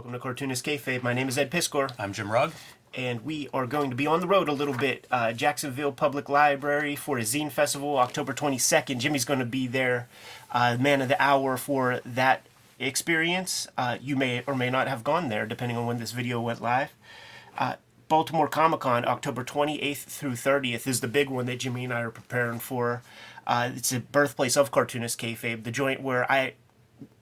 Welcome to Cartoonist Kayfabe. My name is Ed Piskor, I'm Jim Rugg. and we are going to be on the road a little bit. Uh, Jacksonville Public Library for a zine festival, October 22nd. Jimmy's going to be there, uh, man of the hour for that experience. Uh, you may or may not have gone there, depending on when this video went live. Uh, Baltimore Comic Con, October 28th through 30th, is the big one that Jimmy and I are preparing for. Uh, it's the birthplace of Cartoonist Kayfabe, the joint where I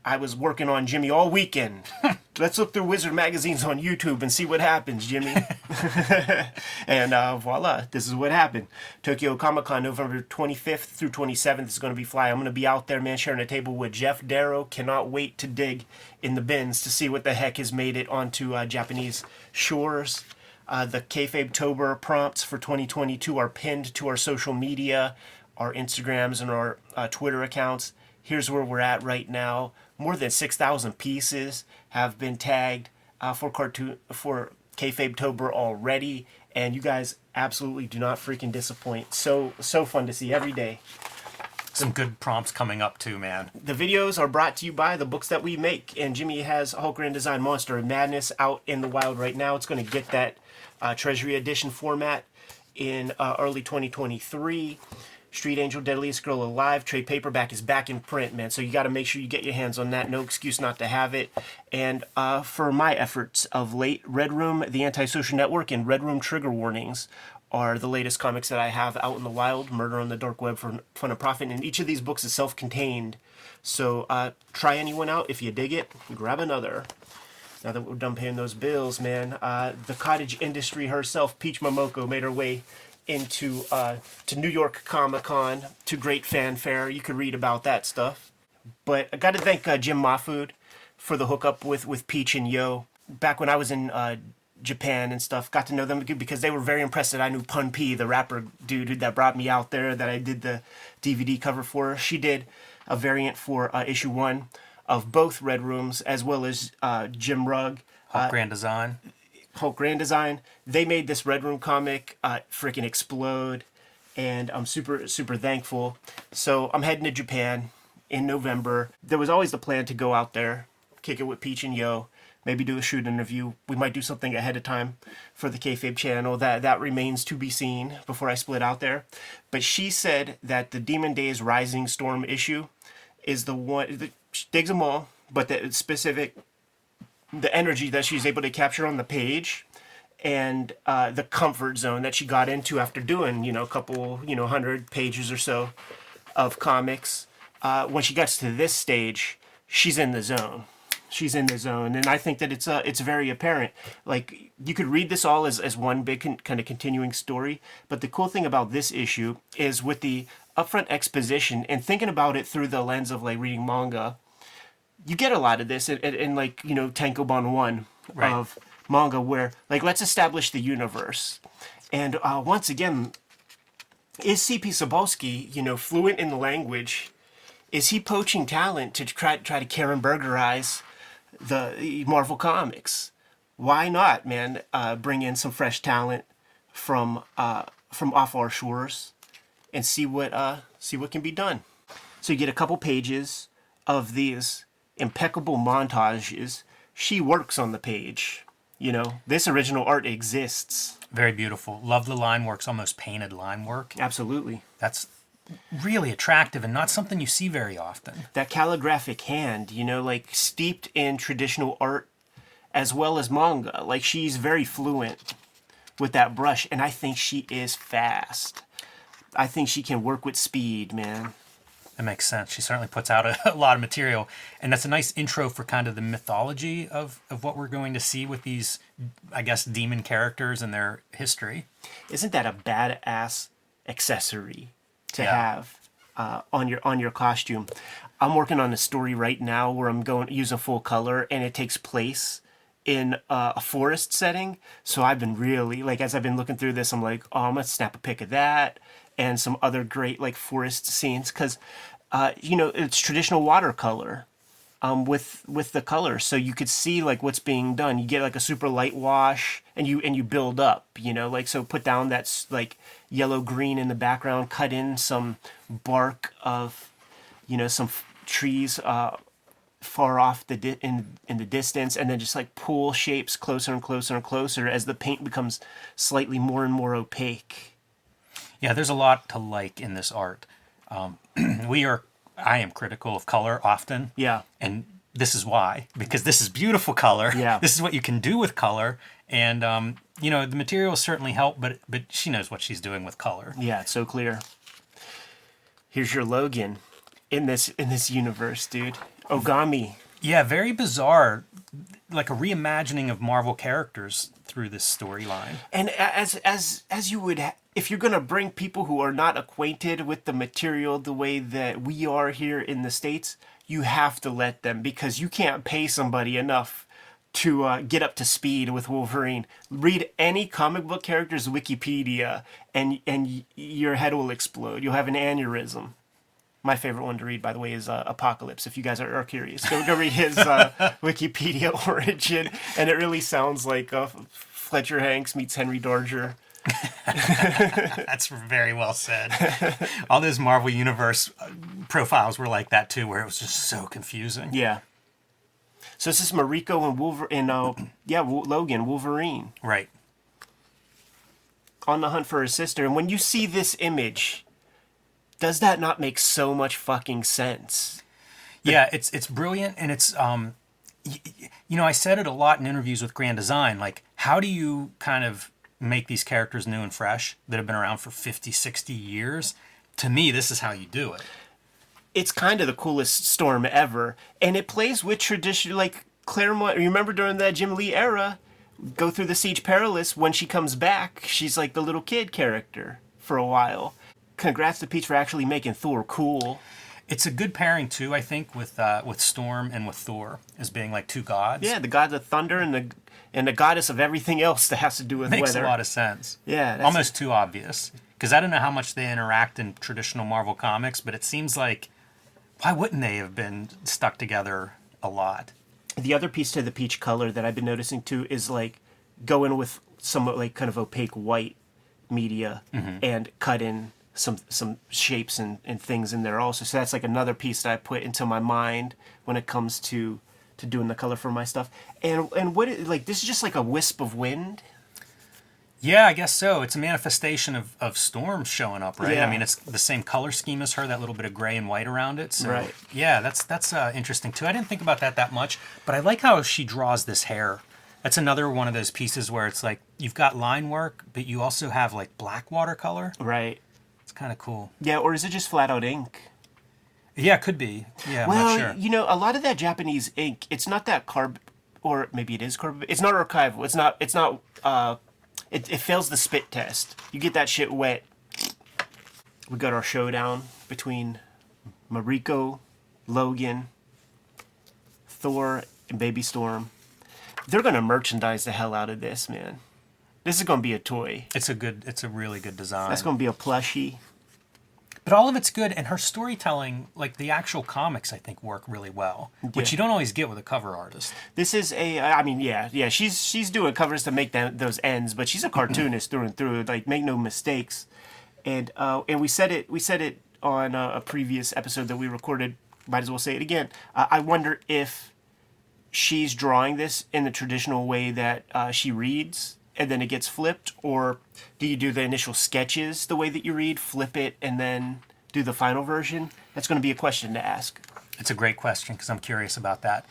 I was working on Jimmy all weekend. Let's look through Wizard magazines on YouTube and see what happens, Jimmy. and uh, voila, this is what happened. Tokyo Comic Con, November 25th through 27th is going to be fly. I'm going to be out there, man, sharing a table with Geof Darrow. Cannot wait to dig in the bins to see what the heck has made it onto uh, Japanese shores. Uh, the Kayfabe Tober prompts for 2022 are pinned to our social media, our Instagrams, and our uh, Twitter accounts. Here's where we're at right now. More than 6,000 pieces have been tagged uh, for cartoon for Kayfabe Tober already, and you guys absolutely do not freaking disappoint. So so fun to see every day. Some good prompts coming up too, man. The videos are brought to you by the books that we make, and Jimmy has Hulk Grand Design Monster of Madness out in the wild right now. It's going to get that uh, Treasury Edition format in uh, early 2023. Street Angel Deadliest Girl Alive trade paperback is back in print, man. So you got to make sure you get your hands on that. No excuse not to have it. And uh, for my efforts of late, Red Room, The Antisocial Network, and Red Room Trigger Warnings are the latest comics that I have out in the wild. Murder on the Dark Web for Fun and Profit, and each of these books is self-contained. So uh, try anyone out. If you dig it, grab another. Now that we're done paying those bills, man, uh, the cottage industry herself, Peach Momoko, made her way into uh, to New York Comic Con to great fanfare. You could read about that stuff. But I got to thank uh, Jim Mahfood for the hookup with with Peach and Yo. Back when I was in uh, Japan and stuff, got to know them because they were very impressed that I knew Pun P, the rapper dude that brought me out there, that I did the DVD cover for. She did a variant for uh, issue one of both Red Rooms, as well as uh, Jim Rugg. Hulk Grand Design. Hulk Grand Design. They made this Red Room comic uh, freaking explode, and I'm super super thankful. So I'm heading to Japan in November. There was always the plan to go out there, kick it with Peach and Yo, maybe do a shoot interview. We might do something ahead of time for the Kayfabe channel. That that remains to be seen before I split out there. But she said that the Demon Days Rising Storm issue is the one. She digs them all, but the specific the energy that she's able to capture on the page and uh, the comfort zone that she got into after doing you know a couple you know hundred pages or so of comics. Uh, when she gets to this stage she's in the zone. She's in the zone. And i think that it's uh, it's very apparent. Like you could read this all as, as one big con- kind of continuing story. But the cool thing about this issue is with the upfront exposition and thinking about it through the lens of like reading manga you get a lot of this in, in, in like you know Tankobon one Right. of manga where like let's establish the universe, and uh, once again, is CB Cebulski you know fluent in the language? Is he poaching talent to try try to Karen Bergerize the Marvel comics? Why not, man? Uh, bring in some fresh talent from uh, from off our shores and see what uh, see what can be done. So you get a couple pages of these impeccable montages. She works on the page. You know, this original art exists. Very beautiful. Love the line works, almost painted line work. Absolutely. That's really attractive and not something you see very often. That calligraphic hand, you know, like steeped in traditional art as well as manga. Like she's very fluent with that brush, and I think she is fast. I think she can work with speed, man. That makes sense. She certainly puts out a, a lot of material, and that's a nice intro for kind of the mythology of, of what we're going to see with these, I guess, demon characters and their history. Isn't that a badass accessory to Yeah. have uh, on your on your costume? I'm working on a story right now where I'm going using full color, and it takes place in uh, a forest setting. So I've been really like as I've been looking through this, I'm like, oh, I'm gonna snap a pic of that and some other great like forest scenes because uh, you know it's traditional watercolor um, with with the color so you could see like what's being done. You get like a super light wash, and you and you build up. You know, like so put down that's like yellow green in the background, cut in some bark of you know some f- trees uh, far off the di- in in the distance, and then just like pull shapes closer and closer and closer as the paint becomes slightly more and more opaque. Yeah, there's a lot to like in this art. Um, we are, I am critical of color often. Yeah. And this is why, because this is beautiful color. Yeah. This is what you can do with color. And, um, you know, the materials certainly help, but, but she knows what she's doing with color. Yeah, it's so clear. Here's your Logan in this in this universe, dude. Ogami. Yeah, very bizarre. Like a reimagining of Marvel characters through this storyline. And as as as you would if you're going to bring people who are not acquainted with the material the way that we are here in the states, you have to let them because you can't pay somebody enough to uh, get up to speed with Wolverine. Read any comic book character's Wikipedia, and and your head will explode. You'll have an aneurysm. My favorite one to read, by the way, is uh, Apocalypse. If you guys are, are curious, go go read his uh, Wikipedia origin, and it really sounds like uh, Fletcher Hanks meets Henry Darger. That's very well said. All those Marvel Universe uh, profiles were like that too, where it was just so confusing. Yeah. So this is Mariko and Wolverine, and uh, yeah, Logan Wolverine Right. on the hunt for his sister. And when you see this image, does that not make so much fucking sense? yeah it's it's brilliant and it's um you know i said it a lot in interviews with grand design like how do you kind of make these characters new and fresh that have been around for 50 60 years to me this is how you do it It's kind of the coolest storm ever, and it plays with tradition. Like Claremont, remember during that Jim Lee era, go through the Siege Perilous. When she comes back, she's like the little kid character for a while. Congrats to Peach for actually making Thor cool. it's a good pairing too i think with uh with storm and with thor as being like two gods Yeah, the gods of thunder and the and the goddess of everything else that has to do with makes weather. Makes a lot of sense Yeah, that's- almost too obvious because i don't know how much they interact in traditional marvel comics but it seems like why wouldn't they have been stuck together a lot the other piece to the peach color that I've been noticing too is like going with somewhat like kind of opaque white media Mm-hmm. and cut in some some shapes and, and things in there also. So that's like another piece that I put into my mind when it comes to to doing the color for my stuff. And and what it, like this is just like a wisp of wind. Yeah, I guess so. It's a manifestation of, of Storm showing up, right? Yeah. I mean, it's the same color scheme as her, that little bit of gray and white around it. So, Right. yeah, that's that's uh, interesting too. I didn't think about that that much, but I like how she draws this hair. That's another one of those pieces where it's like you've got line work, but you also have like black watercolor. Right. It's kind of cool. Yeah, or is it just flat out ink? Yeah, it could be. Yeah, I'm well, not sure. you know, a lot of that Japanese ink, it's not that carb, or maybe it is carb. It's not archival. It's not. It's not. Uh, it, it fails the spit test. You get that shit wet. We got our showdown between Mariko, Logan, Thor, and Baby Storm. They're gonna merchandise the hell out of this, man. This is gonna be a toy. It's a good. It's a really good design. That's gonna be a plushie. But all of it's good, and her storytelling, like the actual comics, I think work really well, which you don't always get with a cover artist. This is a. I mean, yeah, yeah. She's she's doing covers to make that those ends, but she's a cartoonist through and through. Like, make no mistakes. And uh, and we said it. We said it on a, a previous episode that we recorded. Might as well say it again. Uh, I wonder if she's drawing this in the traditional way that uh, she reads, and then it gets flipped, or do you do the initial sketches the way that you read, flip it, and then do the final version? That's going to be a question to ask. It's a great question because I'm curious about that.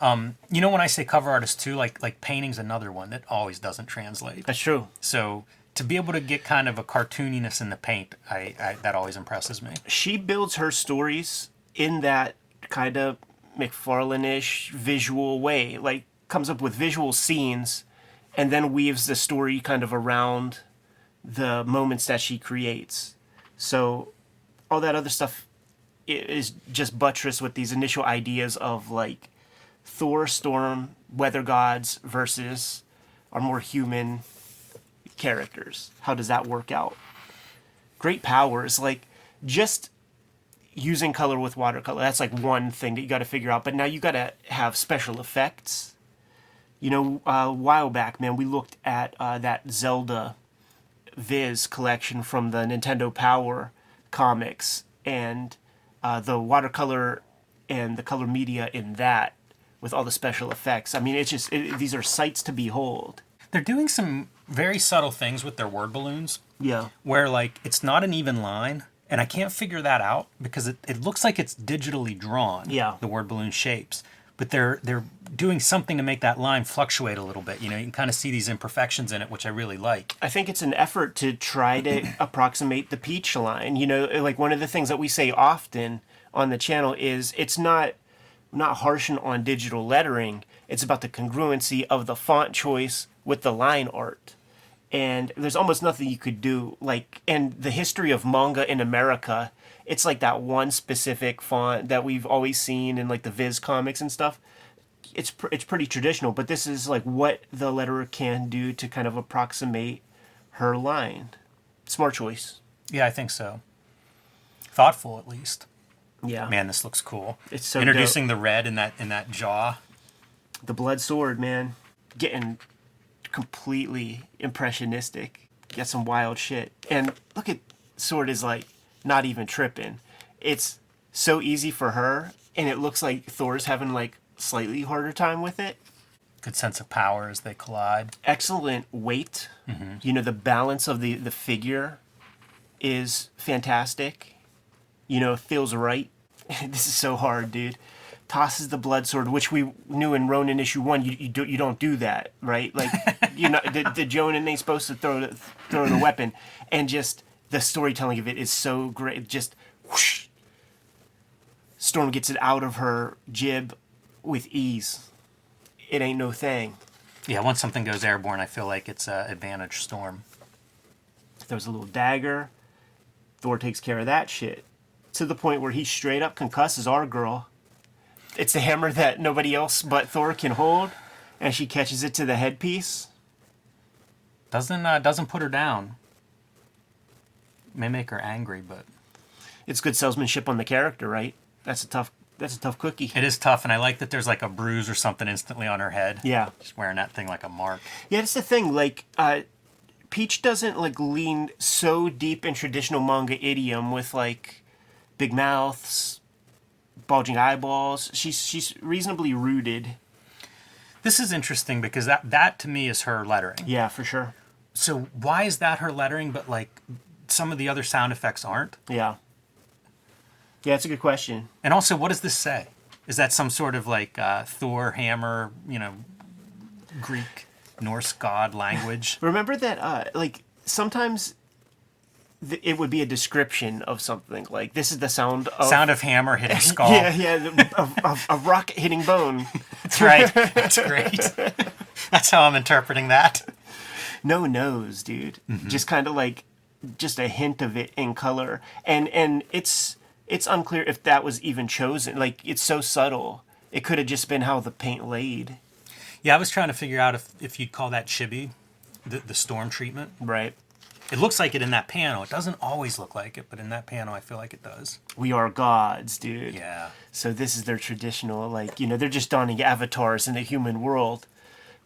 Um, you know, when I say cover artist too, like like painting's another one that always doesn't translate. That's true. So to be able to get kind of a cartooniness in the paint, I, I that always impresses me. she builds her stories in that kind of McFarlane-ish visual way. Like comes up with visual scenes and then weaves the story kind of around the moments that she creates. So all that other stuff is just buttressed with these initial ideas of like Thor, Storm, weather gods versus our more human characters. How does that work out? Great powers, like just using color with watercolor. That's like one thing that you got to figure out. But now you got to have special effects. You know, uh, a while back, man, we looked at uh, that Zelda Viz collection from the Nintendo Power comics, and uh, the watercolor and the color media in that with all the special effects. I mean, it's just it, these are sights to behold. They're doing some very subtle things with their word balloons Yeah. where like it's not an even line and I can't figure that out because it, it looks like it's digitally drawn. Yeah. The word balloon shapes. But they're they're doing something to make that line fluctuate a little bit. You know, you can kind of see these imperfections in it, which I really like. I think it's an effort to try to approximate the peach line. You know, like one of the things that we say often on the channel is it's not not harshing on digital lettering. It's about the congruency of the font choice with the line art. And there's almost nothing you could do like and the history of manga in America, it's like that one specific font that we've always seen in like the Viz comics and stuff it's pr- it's pretty traditional, but this is like what the letterer can do to kind of approximate her line. Smart choice. Yeah, I think so. Thoughtful at least. Yeah. Man, this looks cool. It's so introducing the red in that in that jaw. The blood sword, man, getting completely impressionistic. Got some wild shit. And look at sword is like not even tripping. It's so easy for her, and it looks like Thor's having like slightly harder time with it. Good sense of power as they collide. excellent weight. Mm-hmm. You know, the balance of the, the figure is fantastic. You know, feels right. this is so hard, dude. Tosses the blood sword, which we knew in Ronin issue one. You you, do, you don't do that, right? Like, you know, the, the Jonin ain't supposed to throw the, throw the weapon, and just the storytelling of it is so great. Just whoosh. Storm gets it out of her jib with ease. It ain't no thing. Yeah, once something goes airborne, I feel like it's a advantage storm. There's a little dagger. Thor takes care of that shit to the point where he straight up concusses our girl. It's a hammer that nobody else but Thor can hold, and she catches it to the headpiece. Doesn't uh, doesn't put her down. May make her angry, but It's good salesmanship on the character, right? That's a tough. That's a tough cookie. it is tough. And I like that there's like a bruise or something instantly on her head. Yeah, She's wearing that thing like a mark. yeah. That's the thing. Like, uh, Peach doesn't like lean so deep in traditional manga idiom with like big mouths, bulging eyeballs. She's she's reasonably rooted. This is interesting because that that to me is her lettering. Yeah, for sure. So why is that her lettering, but like some of the other sound effects aren't? Yeah. Yeah, it's a good question. And also, what does this say? Is that some sort of like uh, Thor hammer, you know, Greek, Norse god language? Remember that, uh, like, sometimes th- it would be a description of something. Like, this is the sound of. Sound of hammer hitting skull. Yeah, yeah, the- of, of, of rock hitting bone. That's right. That's great. That's how I'm interpreting that. No nose, dude. Just kind of like, just a hint of it in color. And, and it's, it's unclear if that was even chosen. Like, it's so subtle. It could have just been how the paint laid. Yeah, I was trying to figure out if, if you'd call that chibi, the, the storm treatment. Right. It looks like it in that panel. It doesn't always look like it, but in that panel, I feel like it does. We are gods, dude. Yeah. So this is their traditional, like, you know, they're just donning avatars in the human world.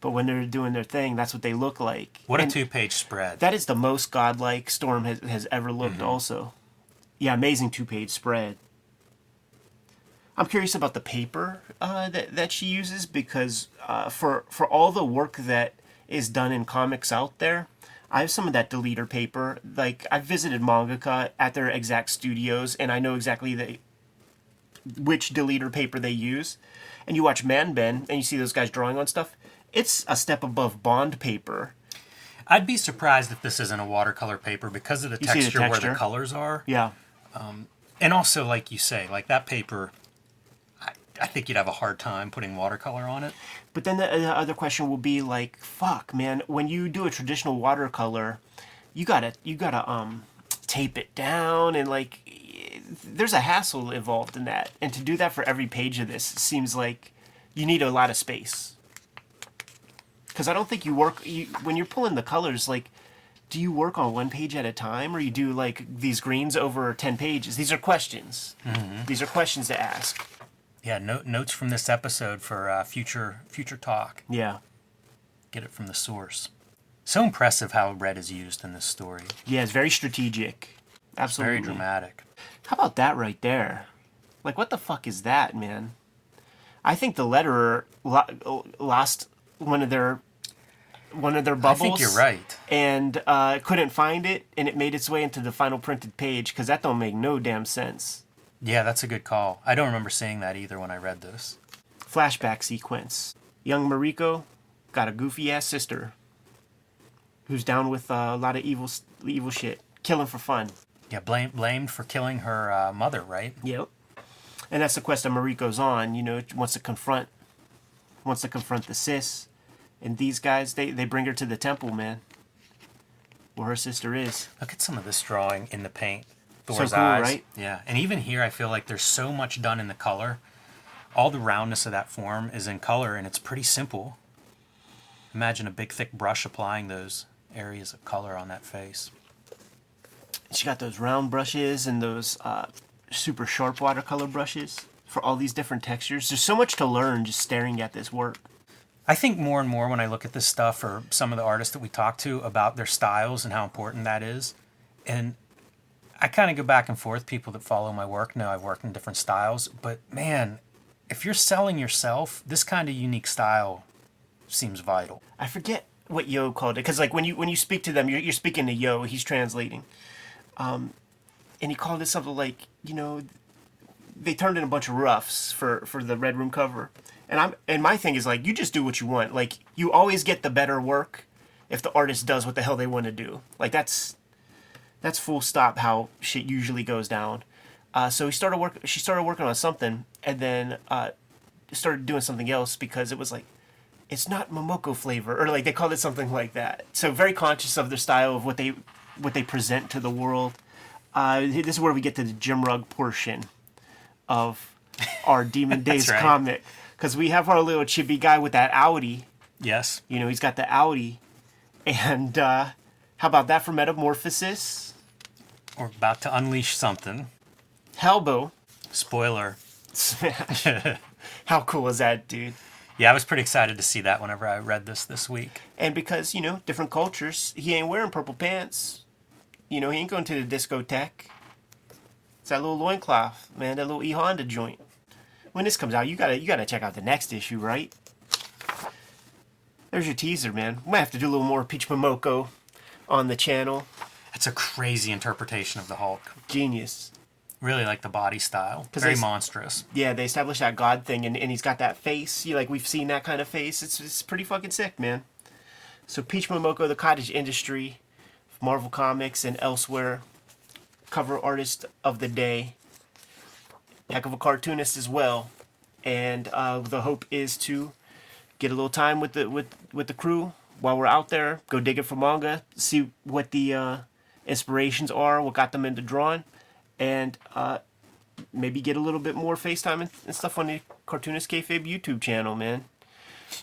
But when they're doing their thing, that's what they look like. What a two page spread. That is the most godlike Storm has, has ever looked, Mm-hmm. also. Yeah, amazing two page spread. I'm curious about the paper uh, that, that she uses because uh, for, for all the work that is done in comics out there, I have some of that deleter paper. Like, I've visited mangaka at their exact studios, and I know exactly the, which deleter paper they use. And you watch Manben, and you see those guys drawing on stuff. It's a step above bond paper. I'd be surprised if this isn't a watercolor paper because of the see the texture, where the colors are. Yeah. And also, like you say, like that paper, I, I think you'd have a hard time putting watercolor on it. But then the, the other question will be like, fuck, man, when you do a traditional watercolor, you gotta you gotta um tape it down and like there's a hassle involved in that. And to do that for every page of this seems like you need a lot of space. Cuz I don't think you work you, when you're pulling the colors like do you work on one page at a time or you do like these greens over 10 pages? These are questions. These are questions to ask. Yeah, no, notes from this episode for uh, future future talk. Yeah. Get it from the source. So impressive how red is used in this story. Yeah, it's very strategic. Absolutely. Very dramatic. How about that right there? Like, what the fuck is that, man? I think the letterer lo- lost one of their one of their bubbles. I think you're right. And uh, couldn't find it, and it made its way into the final printed page because that don't make no damn sense. Yeah, that's a good call. I don't remember seeing that either when I read this. Flashback sequence: Young Mariko got a goofy ass sister who's down with uh, a lot of evil evil shit, killing for fun. Yeah, blame, blamed for killing her uh, mother, right? Yep. And that's the quest that Mariko's on. You know, wants to confront, wants to confront the sis, and these guys they they bring her to the temple, man, where her sister is. Look at some of this drawing in the paint. So Thor's cool, eyes. right? Yeah, and even here, I feel like there's so much done in the color. All the roundness of that form is in color, and it's pretty simple. Imagine a big, thick brush applying those areas of color on that face. She got those round brushes and those uh, super sharp watercolor brushes for all these different textures. There's so much to learn just staring at this work. I think more and more when I look at this stuff or some of the artists that we talk to about their styles and how important that is. And I kind of go back and forth. People that follow my work know I've worked in different styles. But man, if you're selling yourself, this kind of unique style seems vital. I forget what Yo called it because like when you when you speak to them, you're, you're speaking to Yo. He's translating, um, and he called it something like you know, they turned in a bunch of roughs for for the Red Room cover, and I'm and my thing is like you just do what you want. Like you always get the better work if the artist does what the hell they want to do. Like that's that's full stop how shit usually goes down. Uh, so he started work. She started working on something, and then uh, started doing something else because it was like it's not Momoko flavor, or like they called it something like that. So very conscious of their style of what they what they present to the world. Uh, this is where we get to the Jim Rugg portion of our Demon Days right. comic because we have our little chibi guy with that Audi. Yes. You know, he's got the Audi, and uh, how about that for Metamorphosis? We're about to unleash something. Hellbow Spoiler. smash. how cool is that, dude? Yeah, I was pretty excited to see that whenever I read this this week. And because, you know, different cultures, he ain't wearing purple pants. You know, he ain't going to the discotheque. It's that little loincloth, man, that little E Honda joint. When this comes out, you gotta you gotta check out the next issue, right? There's your teaser, man. We might have to do a little more Peach Momoko on the channel. It's a crazy interpretation of the Hulk. Genius. Really like the body style. Very they monstrous. Yeah, they established that God thing, and, and he's got that face. You like we've seen that kind of face. It's it's pretty fucking sick, man. So Peach Momoko, the cottage industry, Marvel Comics and elsewhere, cover artist of the day. Heck of a cartoonist as well, and uh, the hope is to get a little time with the with with the crew while we're out there. Go digging for manga, see what the uh, inspirations are, what got them into drawing, and uh, maybe get a little bit more FaceTime and, and stuff on the Cartoonist Kayfabe YouTube channel, man.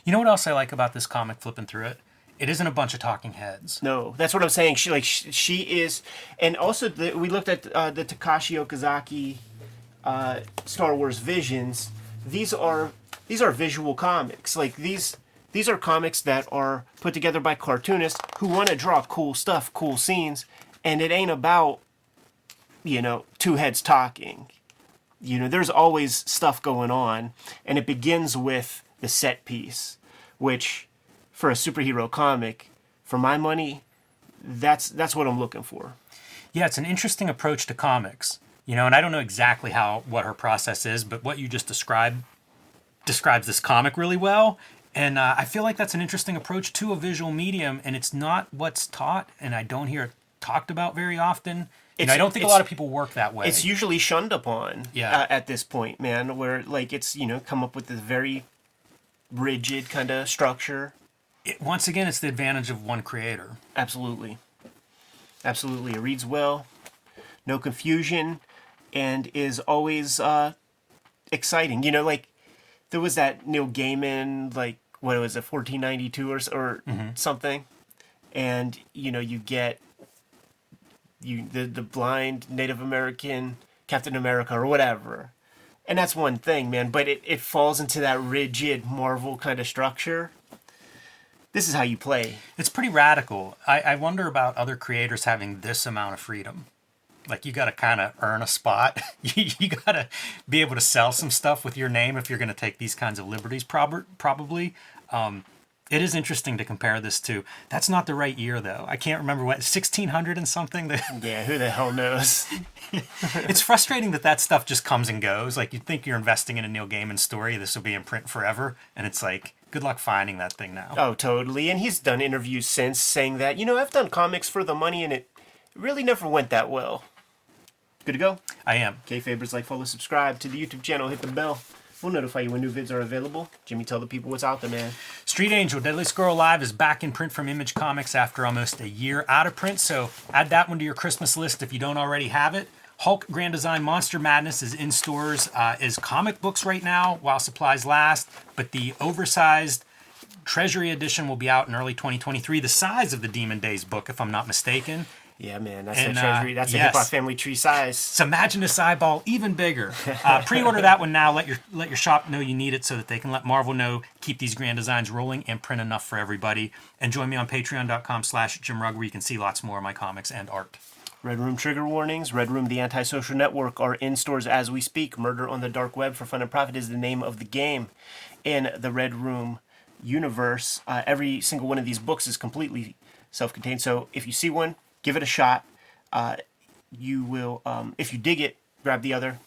You know what else I like about this comic flipping through it? It isn't a bunch of talking heads. No, that's what I'm saying. She like she, she is, and also the, we looked at uh, the Takashi Okazaki uh, Star Wars Visions. These are these are visual comics. Like these these are comics that are put together by cartoonists who want to draw cool stuff, cool scenes, and it ain't about you know two heads talking. You know, there's always stuff going on, and it begins with the set piece, which for a superhero comic, for my money, that's that's what I'm looking for. Yeah, it's an interesting approach to comics. You know, and I don't know exactly how what her process is, but what you just described describes this comic really well. And uh, I feel like that's an interesting approach to a visual medium, and it's not what's taught, and I don't hear it talked about very often. You know, I don't think a lot of people work that way. It's usually shunned upon Yeah. uh, at this point, man, where like it's you know come up with this very rigid kind of structure. It- once again, it's the advantage of one creator. Absolutely, absolutely. It reads well, no confusion, and is always uh, exciting. You know, like there was that Neil Gaiman, like what was it, fourteen ninety two or or something, and you know you get you the the blind Native American Captain America or whatever. And that's one thing, man, but it, it falls into that rigid Marvel kind of structure. This is how you play. It's pretty radical. I, I wonder about other creators having this amount of freedom. Like you got to kind of earn a spot. you, you got to be able to sell some stuff with your name if you're going to take these kinds of liberties. Prob- probably. Um, it is interesting to compare this to. That's not the right year though. I can't remember what 1600 and something. yeah, who the hell knows? it's frustrating that that stuff just comes and goes. Like you'd think you're investing in a Neil Gaiman story. This will be in print forever, and it's like good luck finding that thing now. Oh, totally. And he's done interviews since saying that, you know, I've done comics for the money and it really never went that well. Good to go? I am. Kayfabers, like, follow, subscribe to the YouTube channel, hit the bell. We'll notify you when new vids are available. Jimmy, tell the people what's out there, man. Street Angel Deadliest Girl Alive is back in print from Image Comics after almost a year out of print, so add that one to your Christmas list if you don't already have it. Hulk Grand Design Monster Madness is in stores uh, as comic books right now while supplies last, but the oversized Treasury edition will be out in early 2023. The size of the Demon Days book, if I'm not mistaken. Yeah, man, that's and, a treasury. That's uh, yes. hip hop family tree size. So imagine this eyeball even bigger. Uh, pre-order that one now. Let your let your shop know you need it so that they can let Marvel know. Keep these grand designs rolling and print enough for everybody. And join me on Patreon.com/slash Jim Rugg, where you can see lots more of my comics and art. Red Room trigger warnings. Red Room, the antisocial network, are in stores as we speak. Murder on the Dark Web for Fun and Profit is the name of the game. In the Red Room universe, uh, every single one of these books is completely self-contained. So if you see one, give it a shot. Uh, you will, um, if you dig it, grab the other.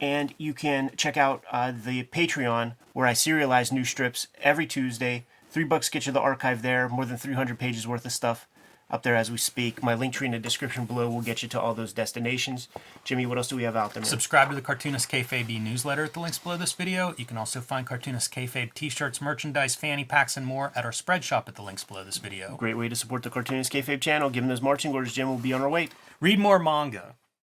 And you can check out uh, the Patreon where I serialize new strips every Tuesday. Three bucks get you the archive there, more than 300 pages worth of stuff up there as we speak. My link tree in the description below will get you to all those destinations. Jimmy, what else do we have out there? Man? Subscribe to the Cartoonist Kayfabe newsletter at the links below this video. You can also find Cartoonist Kayfabe t-shirts, merchandise, fanny packs, and more at our spread shop at the links below this video. Great way to support the Cartoonist Kayfabe channel. Given those marching orders, Jim will be on our way. Read more manga.